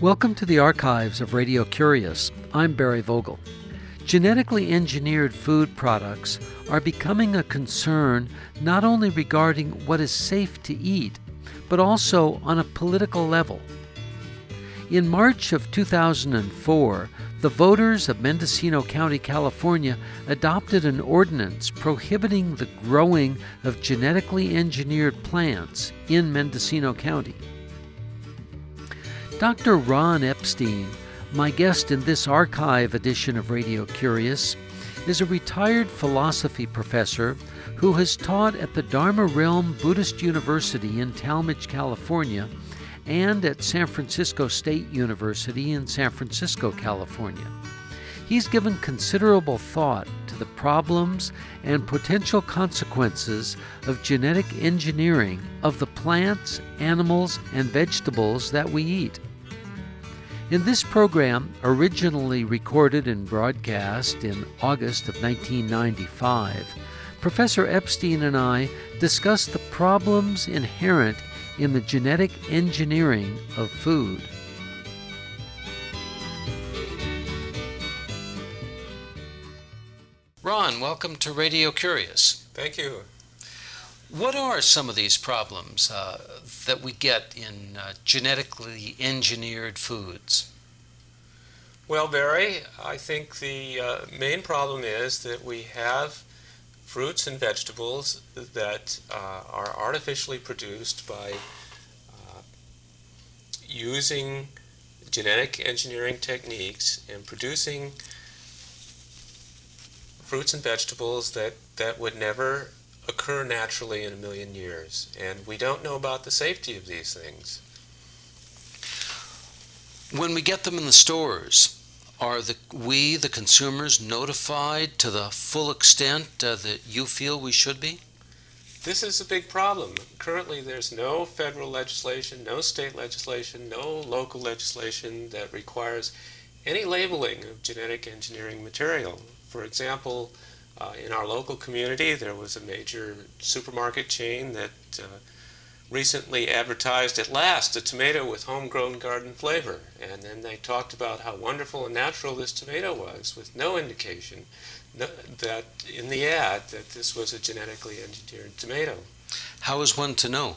Welcome to the archives of Radio Curious. I'm Barry Vogel. Genetically engineered food products are becoming a concern not only regarding what is safe to eat, but also on a political level. In March of 2004, the voters of Mendocino County, California adopted an ordinance prohibiting the growing of genetically engineered plants in Mendocino County. Dr. Ron Epstein, my guest in this archive edition of Radio Curious, is a retired philosophy professor who has taught at the Dharma Realm Buddhist University in Talmage, California, and at San Francisco State University in San Francisco, California. He's given considerable thought to the problems and potential consequences of genetic engineering of the plants, animals, and vegetables that we eat. In this program, originally recorded and broadcast in August of 1995, Professor Epstein and I discussed the problems inherent in the genetic engineering of food. Ron, welcome to Radio Curious. Thank you. What are some of these problems uh, that we get in uh, genetically engineered foods? Well, Barry, I think the uh, main problem is that we have fruits and vegetables that uh, are artificially produced by uh, using genetic engineering techniques and producing fruits and vegetables that, that would never occur naturally in a million years. And we don't know about the safety of these things. When we get them in the stores, are the, we, the consumers, notified to the full extent uh, that you feel we should be? This is a big problem. Currently, there's no federal legislation, no state legislation, no local legislation that requires any labeling of genetic engineering material. For example, uh, in our local community, there was a major supermarket chain that uh, recently advertised at last a tomato with homegrown garden flavor. And then they talked about how wonderful and natural this tomato was, with no indication no, that in the ad that this was a genetically engineered tomato. How is one to know?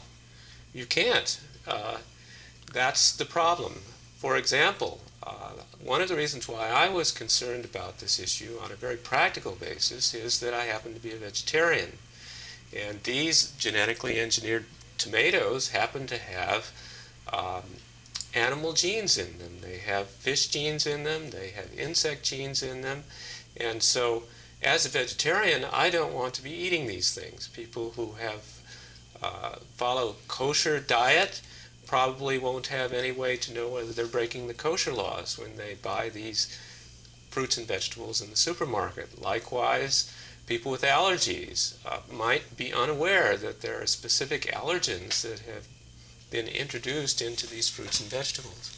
You can't. Uh, that's the problem. For example, uh, one of the reasons why I was concerned about this issue on a very practical basis is that I happen to be a vegetarian. And these genetically engineered tomatoes happen to have um, animal genes in them. They have fish genes in them, they have insect genes in them. And so, as a vegetarian, I don't want to be eating these things. People who have uh, follow kosher diet probably won't have any way to know whether they're breaking the kosher laws when they buy these fruits and vegetables in the supermarket. Likewise, people with allergies uh, might be unaware that there are specific allergens that have been introduced into these fruits and vegetables.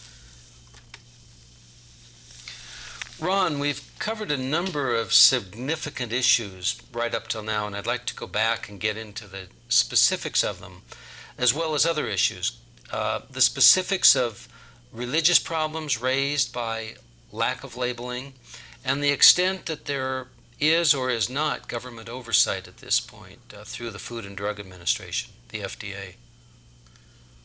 Ron, we've covered a number of significant issues right up till now, and I'd like to go back and get into the specifics of them, as well as other issues. Uh, the specifics of religious problems raised by lack of labeling, and the extent that there is or is not government oversight at this point uh, through the Food and Drug Administration, the FDA?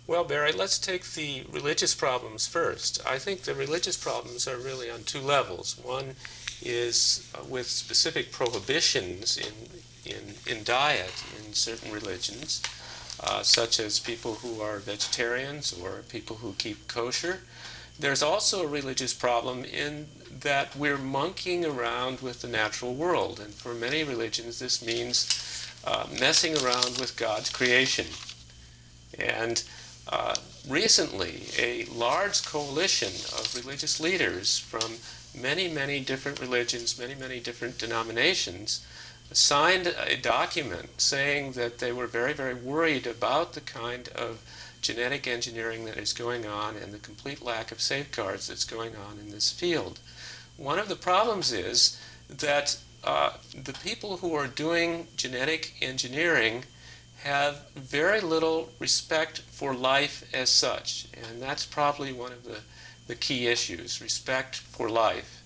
Well, Barry, let's take the religious problems first. I think the religious problems are really on two levels. One is uh, with specific prohibitions in, in, in diet in certain religions, uh, such as people who are vegetarians or people who keep kosher. There's also a religious problem in that we're monkeying around with the natural world. And for many religions, this means uh, messing around with God's creation. And uh, recently, a large coalition of religious leaders from many, many different religions, many, many different denominations, signed a document saying that they were very, very worried about the kind of genetic engineering that is going on and the complete lack of safeguards that's going on in this field. One of the problems is that uh, the people who are doing genetic engineering have very little respect for life as such, and that's probably one of the, the key issues respect for life.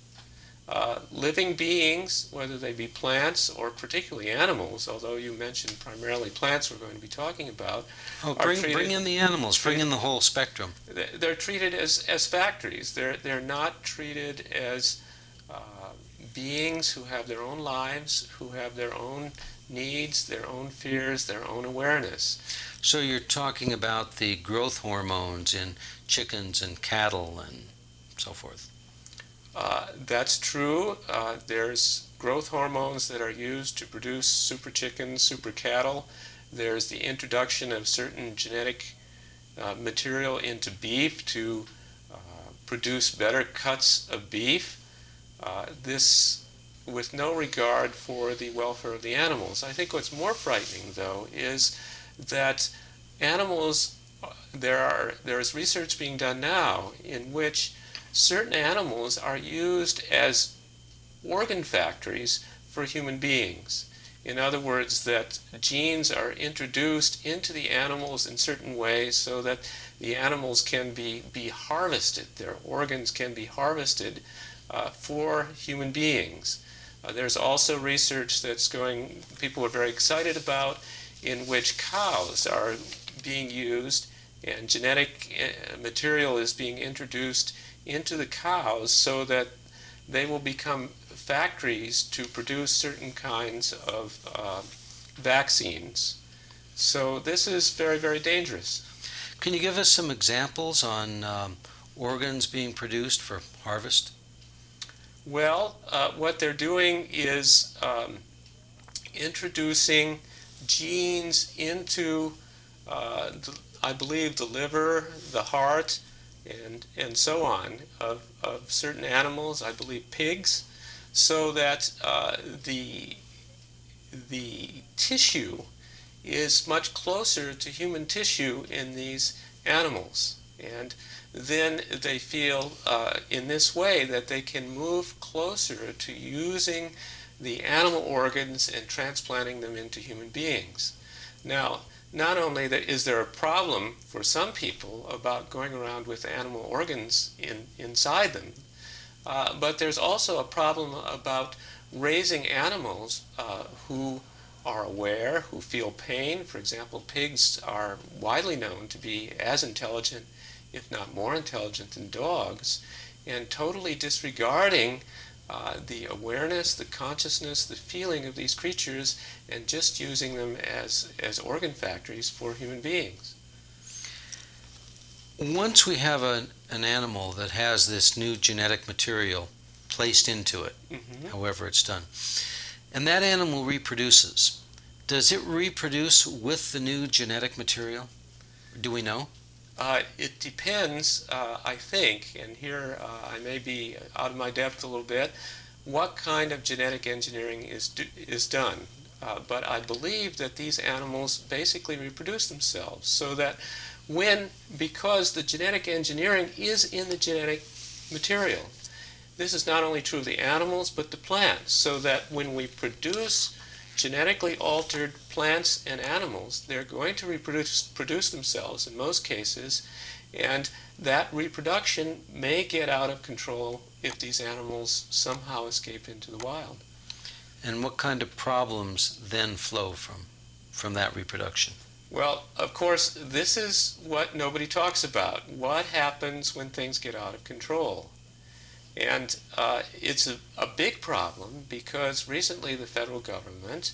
Uh, living beings, whether they be plants or particularly animals, although you mentioned primarily plants we're going to be talking about, Oh, bring, treated- bring in the animals, bring in the whole spectrum. they- they're treated as, as factories. They're, they're not treated as uh, beings who have their own lives, who have their own needs, their own fears, their own awareness. So you're talking about the growth hormones in chickens and cattle and so forth. Uh, that's true. Uh, there's growth hormones that are used to produce super chickens, super cattle. There's the introduction of certain genetic uh, material into beef to uh, produce better cuts of beef. Uh, this with no regard for the welfare of the animals. I think what's more frightening, though, is that animals, there are there is research being done now in which certain animals are used as organ factories for human beings. In other words, that genes are introduced into the animals in certain ways so that the animals can be, be harvested, their organs can be harvested uh, for human beings. Uh, there's also research that's going, people are very excited about, in which cows are being used and genetic uh, material is being introduced into the cows so that they will become factories to produce certain kinds of uh, vaccines. So this is very, very dangerous. Can you give us some examples on um, organs being produced for harvest? Well, uh, what they're doing is um, introducing genes into, uh, the, I believe, the liver, the heart, and, and so on of, of certain animals, I believe pigs, so that uh, the, the tissue is much closer to human tissue in these animals. And then they feel uh, in this way that they can move closer to using the animal organs and transplanting them into human beings. Now, not only that is there a problem for some people about going around with animal organs in, inside them, uh, but there's also a problem about raising animals uh, who are aware, who feel pain. For example, pigs are widely known to be as intelligent, if not more intelligent, than dogs, and totally disregarding uh, the awareness, the consciousness, the feeling of these creatures, and just using them as, as organ factories for human beings. Once we have a, an animal that has this new genetic material placed into it, Mhm. however it's done, and that animal reproduces, does it reproduce with the new genetic material? Do we know? Uh, it depends, uh, I think, and here uh, I may be out of my depth a little bit, what kind of genetic engineering is, do, is done. Uh, but I believe that these animals basically reproduce themselves so that when, because the genetic engineering is in the genetic material, this is not only true of the animals but the plants, so that when we produce genetically altered plants and animals, they're going to reproduce produce themselves in most cases, and that reproduction may get out of control if these animals somehow escape into the wild. And what kind of problems then flow from, from that reproduction? Well, of course, this is what nobody talks about. What happens when things get out of control? And uh, it's a, a big problem because recently the federal government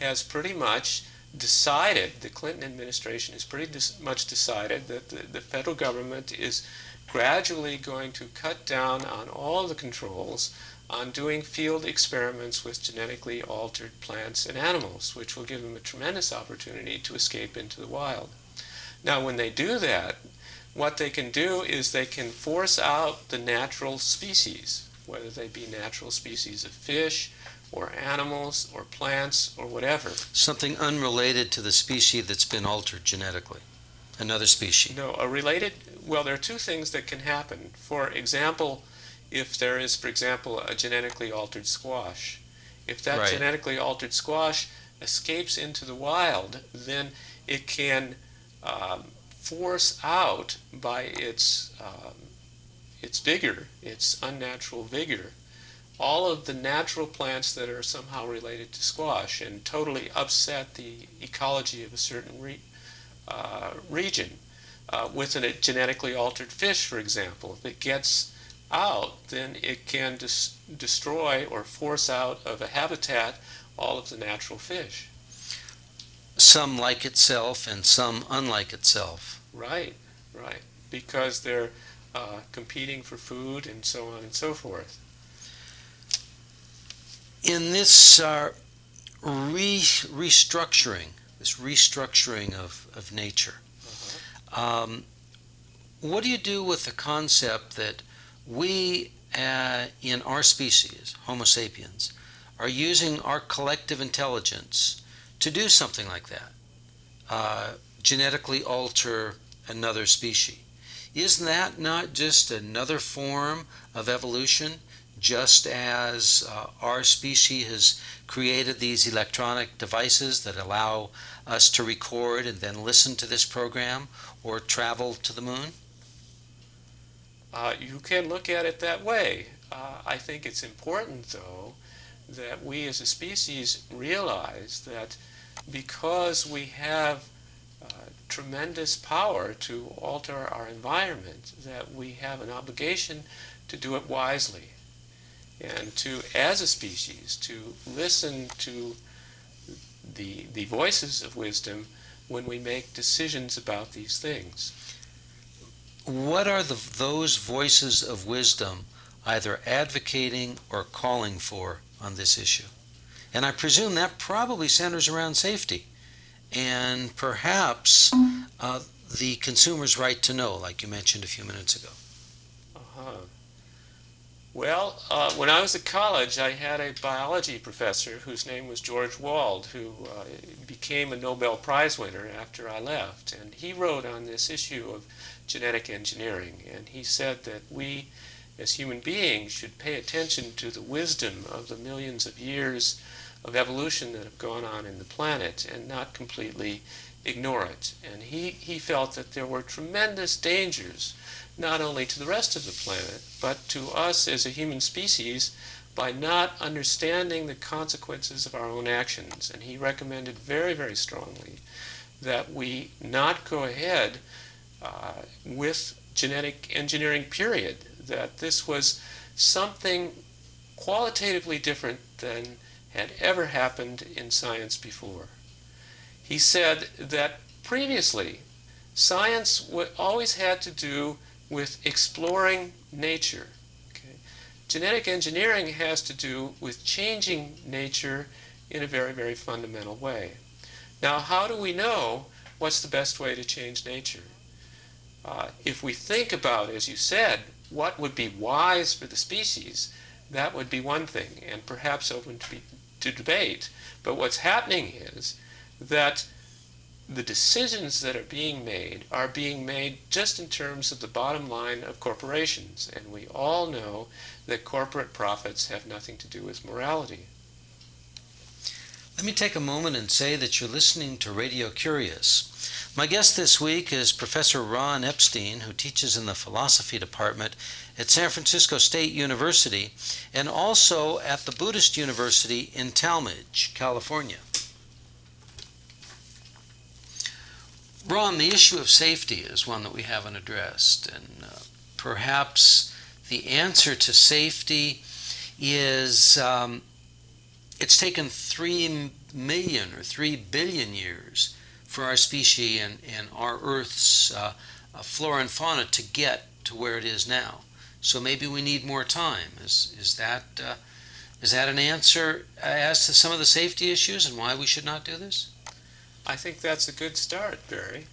has pretty much decided, the Clinton administration has pretty dis- much decided that the, the federal government is gradually going to cut down on all the controls on doing field experiments with genetically altered plants and animals, which will give them a tremendous opportunity to escape into the wild. Now, when they do that, what they can do is they can force out the natural species, whether they be natural species of fish or animals or plants or whatever. Something unrelated to the species that's been altered genetically. Another species. No, a related, well, there are two things that can happen. For example, if there is, for example, a genetically altered squash, if that Right. genetically altered squash escapes into the wild, then it can um, force out by its um, its vigor, its unnatural vigor, all of the natural plants that are somehow related to squash and totally upset the ecology of a certain re, uh, region. Uh, with a genetically altered fish, for example, if it gets out, then it can dis- destroy or force out of a habitat all of the natural fish. Some like itself and some unlike itself. Right, right. Because they're uh, competing for food and so on and so forth. In this uh, re- restructuring, this restructuring of, of nature, uh-huh. um, what do you do with the concept that we uh, in our species, Homo sapiens, are using our collective intelligence to do something like that? Uh, genetically alter another species. Isn't that not just another form of evolution? Just as uh, our species has created these electronic devices that allow us to record and then listen to this program or travel to the moon? Uh, you can look at it that way. Uh, I think it's important, though, that we as a species realize that because we have uh, tremendous power to alter our environment, that we have an obligation to do it wisely and to, as a species, to listen to the, the voices of wisdom when we make decisions about these things. What are the, those voices of wisdom either advocating or calling for on this issue? And I presume that probably centers around safety and perhaps uh, the consumer's right to know, like you mentioned a few minutes ago. Uh-huh. Well, uh, when I was at college, I had a biology professor whose name was George Wald, who uh, became a Nobel Prize winner after I left. And he wrote on this issue of genetic engineering. And he said that we, as human beings, should pay attention to the wisdom of the millions of years of evolution that have gone on in the planet and not completely ignore it. And he, he felt that there were tremendous dangers, not only to the rest of the planet, but to us as a human species by not understanding the consequences of our own actions. And he recommended very, very strongly that we not go ahead uh, with genetic engineering, period. That this was something qualitatively different than had ever happened in science before. He said that previously, science always had to do with exploring nature. Okay? Genetic engineering has to do with changing nature in a very, very fundamental way. Now, how do we know what's the best way to change nature? Uh, if we think about, as you said, what would be wise for the species, that would be one thing, and perhaps open to be to debate. But what's happening is that the decisions that are being made are being made just in terms of the bottom line of corporations. And we all know that corporate profits have nothing to do with morality. Let me take a moment and say that you're listening to Radio Curious. My guest this week is Professor Ron Epstein, who teaches in the philosophy department at San Francisco State University and also at the Buddhist University in Talmage, California. Ron, the issue of safety is one that we haven't addressed, and uh, perhaps the answer to safety is um, it's taken 3 million or 3 billion years for our species and, and our Earth's uh, uh, flora and fauna to get to where it is now. So maybe we need more time. Is, is, that, uh, is that an answer as to some of the safety issues and why we should not do this? I think that's a good start, Barry.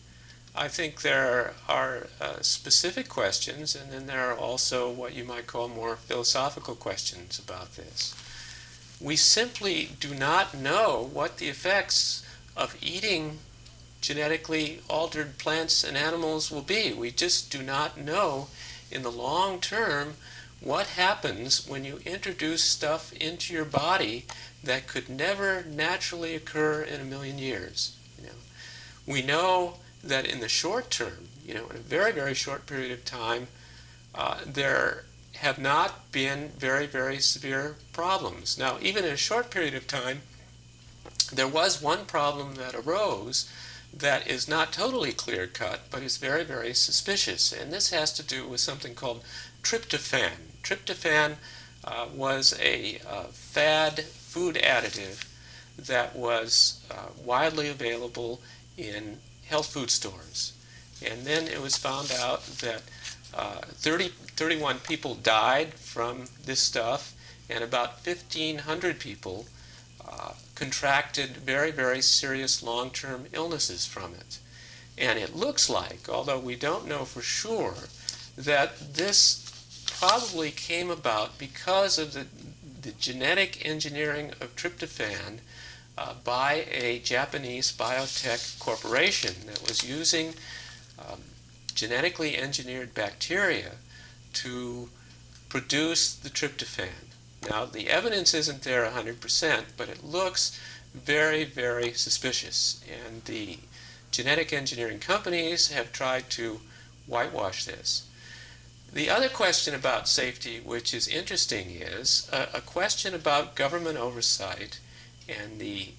I think there are uh, specific questions, and then there are also what you might call more philosophical questions about this we simply do not know what the effects of eating genetically altered plants and animals will be. We just do not know in the long term what happens when you introduce stuff into your body that could never naturally occur in a million years. You know, we know that in the short term, you know, in a very very short period of time, uh, there have not been very, very severe problems. Now, even in a short period of time, there was one problem that arose that is not totally clear cut, but is very, very suspicious. And this has to do with something called tryptophan. Tryptophan uh, was a uh, fad food additive that was uh, widely available in health food stores. And then it was found out that uh, 30, 31 people died from this stuff, and about 1,500 people uh, contracted very, very serious long term illnesses from it. And it looks like, although we don't know for sure, that this probably came about because of the, the genetic engineering of tryptophan uh, by a Japanese biotech corporation that was using um, genetically engineered bacteria to produce the tryptophan. Now, the evidence isn't there 100%, but it looks very, very suspicious. And the genetic engineering companies have tried to whitewash this. The other question about safety, which is interesting, is a, a question about government oversight and the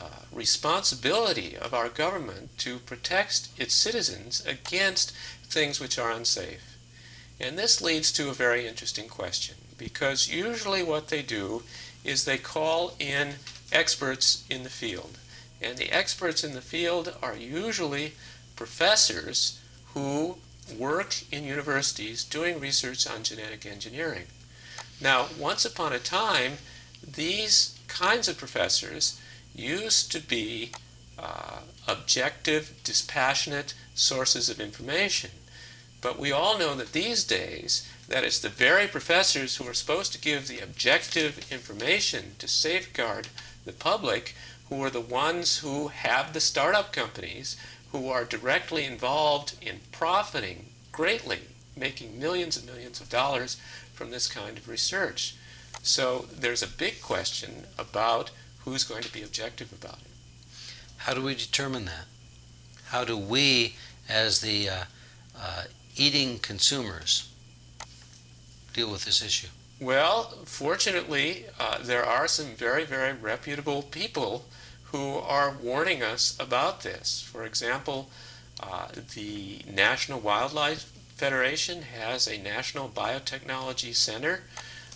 uh, responsibility of our government to protect its citizens against things which are unsafe. And this leads to a very interesting question because usually what they do is they call in experts in the field. And the experts in the field are usually professors who work in universities doing research on genetic engineering. Now, once upon a time, these kinds of professors used to be uh, objective, dispassionate sources of information. But we all know that these days, that it's the very professors who are supposed to give the objective information to safeguard the public who are the ones who have the startup companies who are directly involved in profiting greatly, making millions and millions of dollars from this kind of research. So there's a big question about who's going to be objective about it. How do we determine that? How do we, as the uh, uh, eating consumers, deal with this issue? Well, fortunately, uh, there are some very, very reputable people who are warning us about this. For example, uh, the National Wildlife Federation has a National Biotechnology Center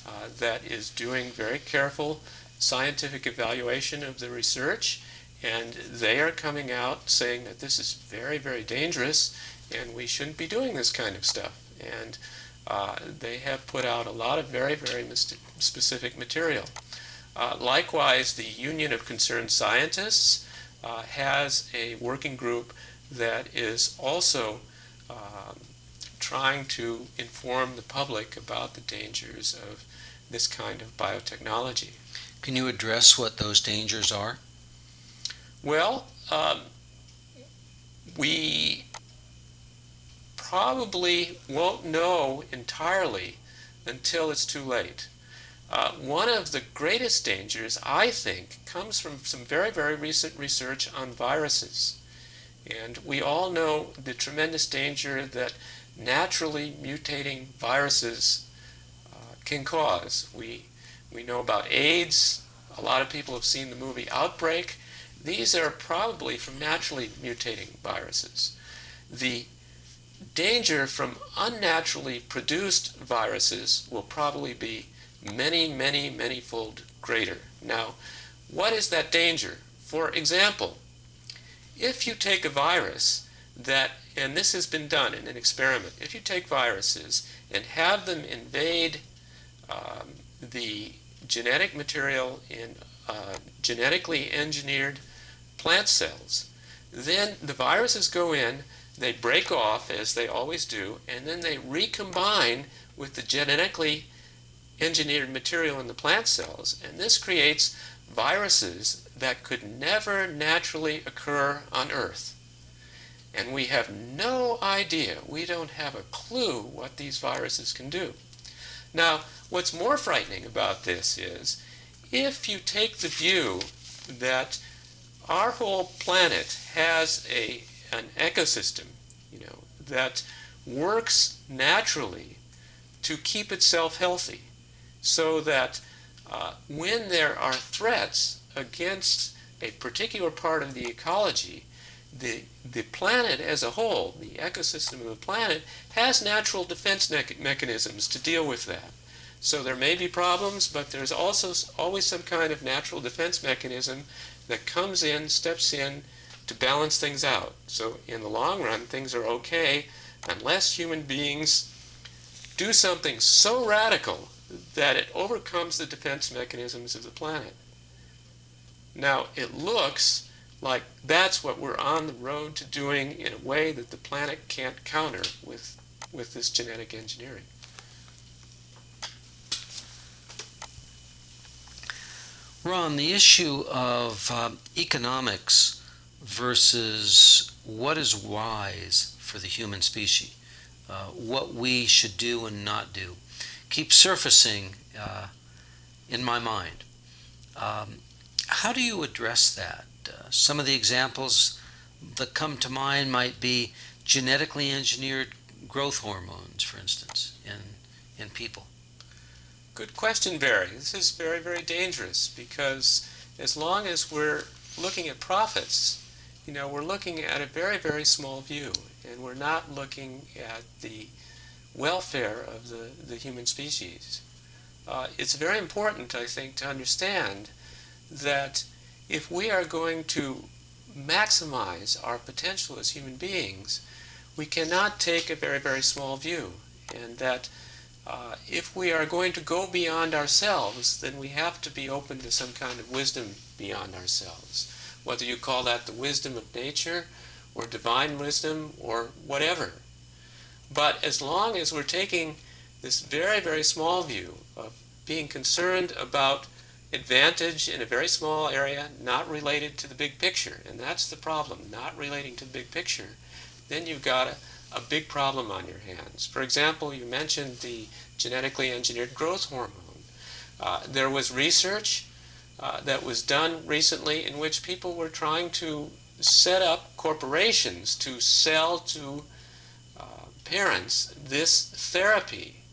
uh, that is doing very careful scientific evaluation of the research, and they are coming out saying that this is very, very dangerous and we shouldn't be doing this kind of stuff. And uh, they have put out a lot of very, very specific material. Uh, likewise, the Union of Concerned Scientists uh, has a working group that is also um, trying to inform the public about the dangers of this kind of biotechnology. Can you address what those dangers are? Well, um, we probably won't know entirely until it's too late. Uh, one of the greatest dangers, I think, comes from some very, very recent research on viruses. And we all know the tremendous danger that naturally mutating viruses uh, can cause. We we know about AIDS. A lot of people have seen the movie Outbreak. These are probably from naturally mutating viruses. The danger from unnaturally produced viruses will probably be many, many, many fold greater. Now, what is that danger? For example, if you take a virus that, and this has been done in an experiment, if you take viruses and have them invade um, the genetic material in uh, genetically engineered plant cells. Then the viruses go in, they break off, as they always do, and then they recombine with the genetically engineered material in the plant cells. And this creates viruses that could never naturally occur on Earth. And we have no idea, we don't have a clue what these viruses can do. Now, what's more frightening about this is if you take the view that our whole planet has a, an ecosystem, you know, that works naturally to keep itself healthy so that uh, when there are threats against a particular part of the ecology, the, the planet as a whole, the ecosystem of the planet, has natural defense me- mechanisms to deal with that. So there may be problems, but there's also always some kind of natural defense mechanism that comes in, steps in to balance things out. So in the long run, things are okay unless human beings do something so radical that it overcomes the defense mechanisms of the planet. Now, it looks like that's what we're on the road to doing in a way that the planet can't counter with, with this genetic engineering. Ron, the issue of um, economics versus what is wise for the human species, uh, what we should do and not do, keeps surfacing uh, in my mind. Um, how do you address that? Uh, some of the examples that come to mind might be genetically engineered growth hormones, for instance, in, in people. Good question, Barry. This is very, very dangerous because as long as we're looking at profits, you know, we're looking at a very, very small view, and we're not looking at the welfare of the, the human species. Uh, it's very important, I think, to understand that if we are going to maximize our potential as human beings, we cannot take a very, very small view, and that uh, if we are going to go beyond ourselves, then we have to be open to some kind of wisdom beyond ourselves. Whether you call that the wisdom of nature, or divine wisdom, or whatever. But as long as we're taking this very, very small view of being concerned about advantage in a very small area, not related to the big picture, and that's the problem, not relating to the big picture, then you've got a a big problem on your hands. For example, you mentioned the genetically engineered growth hormone. Uh, there was research uh, that was done recently in which people were trying to set up corporations to sell to uh, parents this therapy.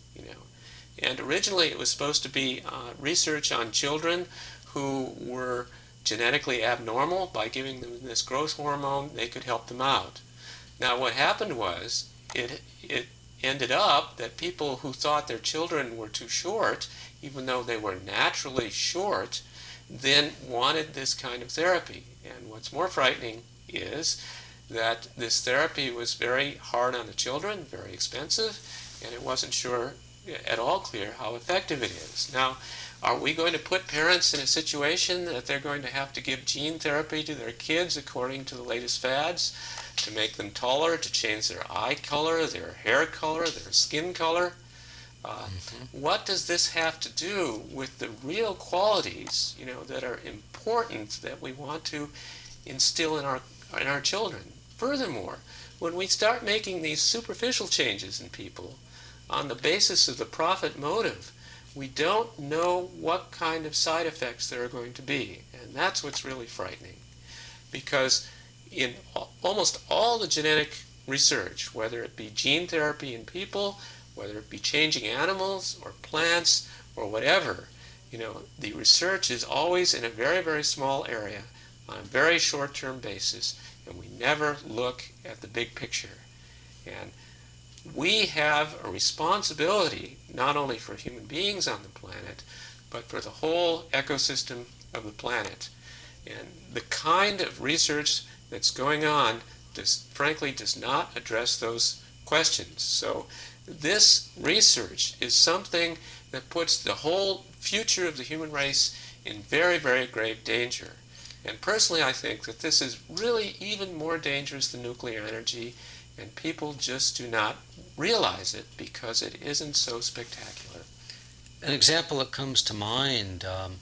And originally it was supposed to be uh, research on children who were genetically abnormal. By giving them this growth hormone, they could help them out. Now, what happened was it, it ended up that people who thought their children were too short, even though they were naturally short, then wanted this kind of therapy. And what's more frightening is that this therapy was very hard on the children, very expensive, and it wasn't sure at all clear how effective it is. Now, are we going to put parents in a situation that they're going to have to give gene therapy to their kids according to the latest fads? to make them taller, to change their eye color, their hair color, their skin color. Uh, mm-hmm. What does this have to do with the real qualities, you know, that are important that we want to instill in our in our children? Furthermore, when we start making these superficial changes in people on the basis of the profit motive, we don't know what kind of side effects there are going to be, and that's what's really frightening, because in almost all the genetic research, whether it be gene therapy in people, whether it be changing animals or plants or whatever, you know, the research is always in a very, very small area on a very short term basis, and we never look at the big picture. And we have a responsibility not only for human beings on the planet, but for the whole ecosystem of the planet. And the kind of research that's going on does, frankly does not address those questions. So this research is something that puts the whole future of the human race in very, very grave danger. And personally, I think that this is really even more dangerous than nuclear energy, and people just do not realize it because it isn't so spectacular. An example that comes to mind um,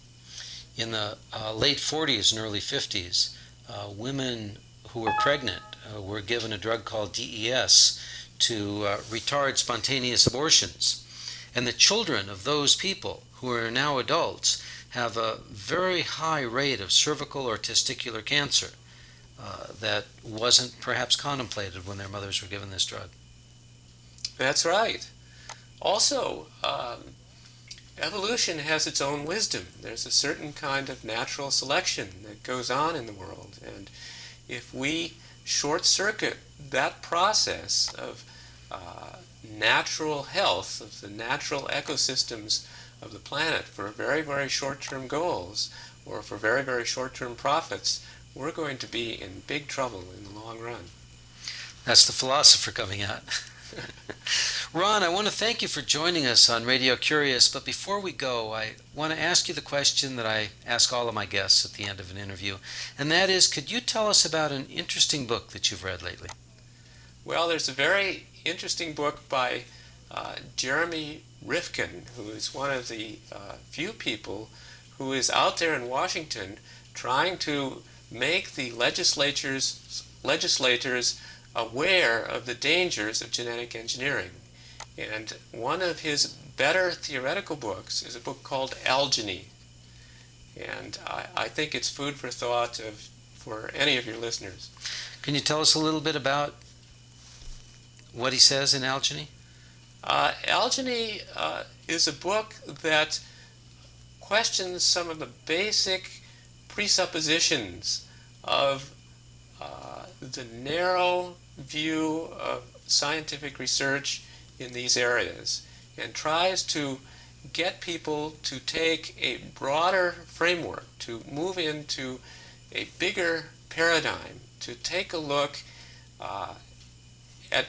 in the uh, late 40s and early 50s, uh, women who were pregnant uh, were given a drug called DES to uh, retard spontaneous abortions. And the children of those people who are now adults have a very high rate of cervical or testicular cancer uh, that wasn't perhaps contemplated when their mothers were given this drug. That's right. also, um, evolution has its own wisdom. There's a certain kind of natural selection that goes on in the world. And if we short circuit that process of uh, natural health, of the natural ecosystems of the planet for very, very short term goals or for very, very short term profits, we're going to be in big trouble in the long run. That's the philosopher coming out. Ron, I want to thank you for joining us on Radio Curious, but before we go, I want to ask you the question that I ask all of my guests at the end of an interview, and that is could you tell us about an interesting book that you've read lately? Well, there's a very interesting book by uh, Jeremy Rifkin, who is one of the uh, few people who is out there in Washington trying to make the legislatures legislators aware of the dangers of genetic engineering. And one of his better theoretical books is a book called Algeny. And I, I think it's food for thought of, for any of your listeners. Can you tell us a little bit about what he says in Algeny? Uh, Algeny uh, is a book that questions some of the basic presuppositions of uh, the narrow view of scientific research in these areas and tries to get people to take a broader framework, to move into a bigger paradigm, to take a look uh, at,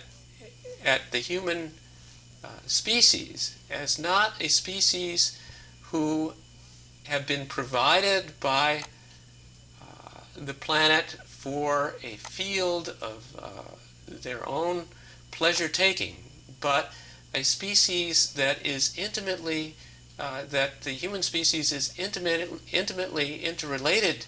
at the human uh, species as not a species who have been provided by uh, the planet for a field of uh, their own pleasure taking, but a species that is intimately, uh, that the human species is intimate, intimately interrelated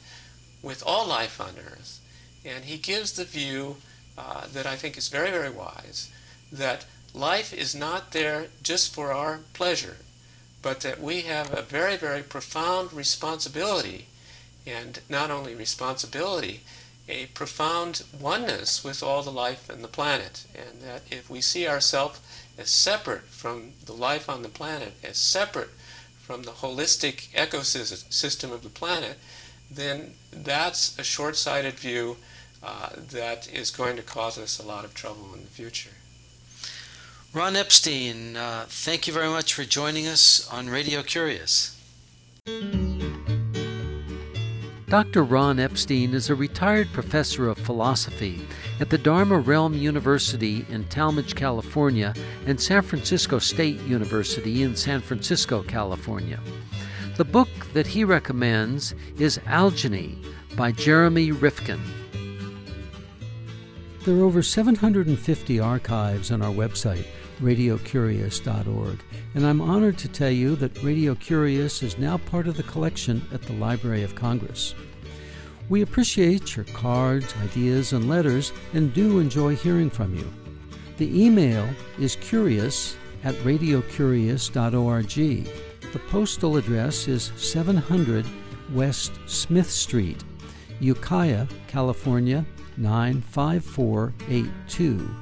with all life on Earth. And he gives the view uh, that I think is very, very wise that life is not there just for our pleasure, but that we have a very, very profound responsibility, and not only responsibility, a profound oneness with all the life on the planet. And that if we see ourselves as separate from the life on the planet, as separate from the holistic ecosystem of the planet, then that's a short sighted view uh, that is going to cause us a lot of trouble in the future. Ron Epstein, uh, thank you very much for joining us on Radio Curious. Dr. Ron Epstein is a retired professor of philosophy at the Dharma Realm University in Talmage, California, and San Francisco State University in San Francisco, California. The book that he recommends is Algeny by Jeremy Rifkin. There are over 750 archives on our website, radiocurious.org, and I'm honored to tell you that Radio Curious is now part of the collection at the Library of Congress. We appreciate your cards, ideas, and letters and do enjoy hearing from you. The email is curious at radiocurious.org. The postal address is 700 West Smith Street, Ukiah, California 95482.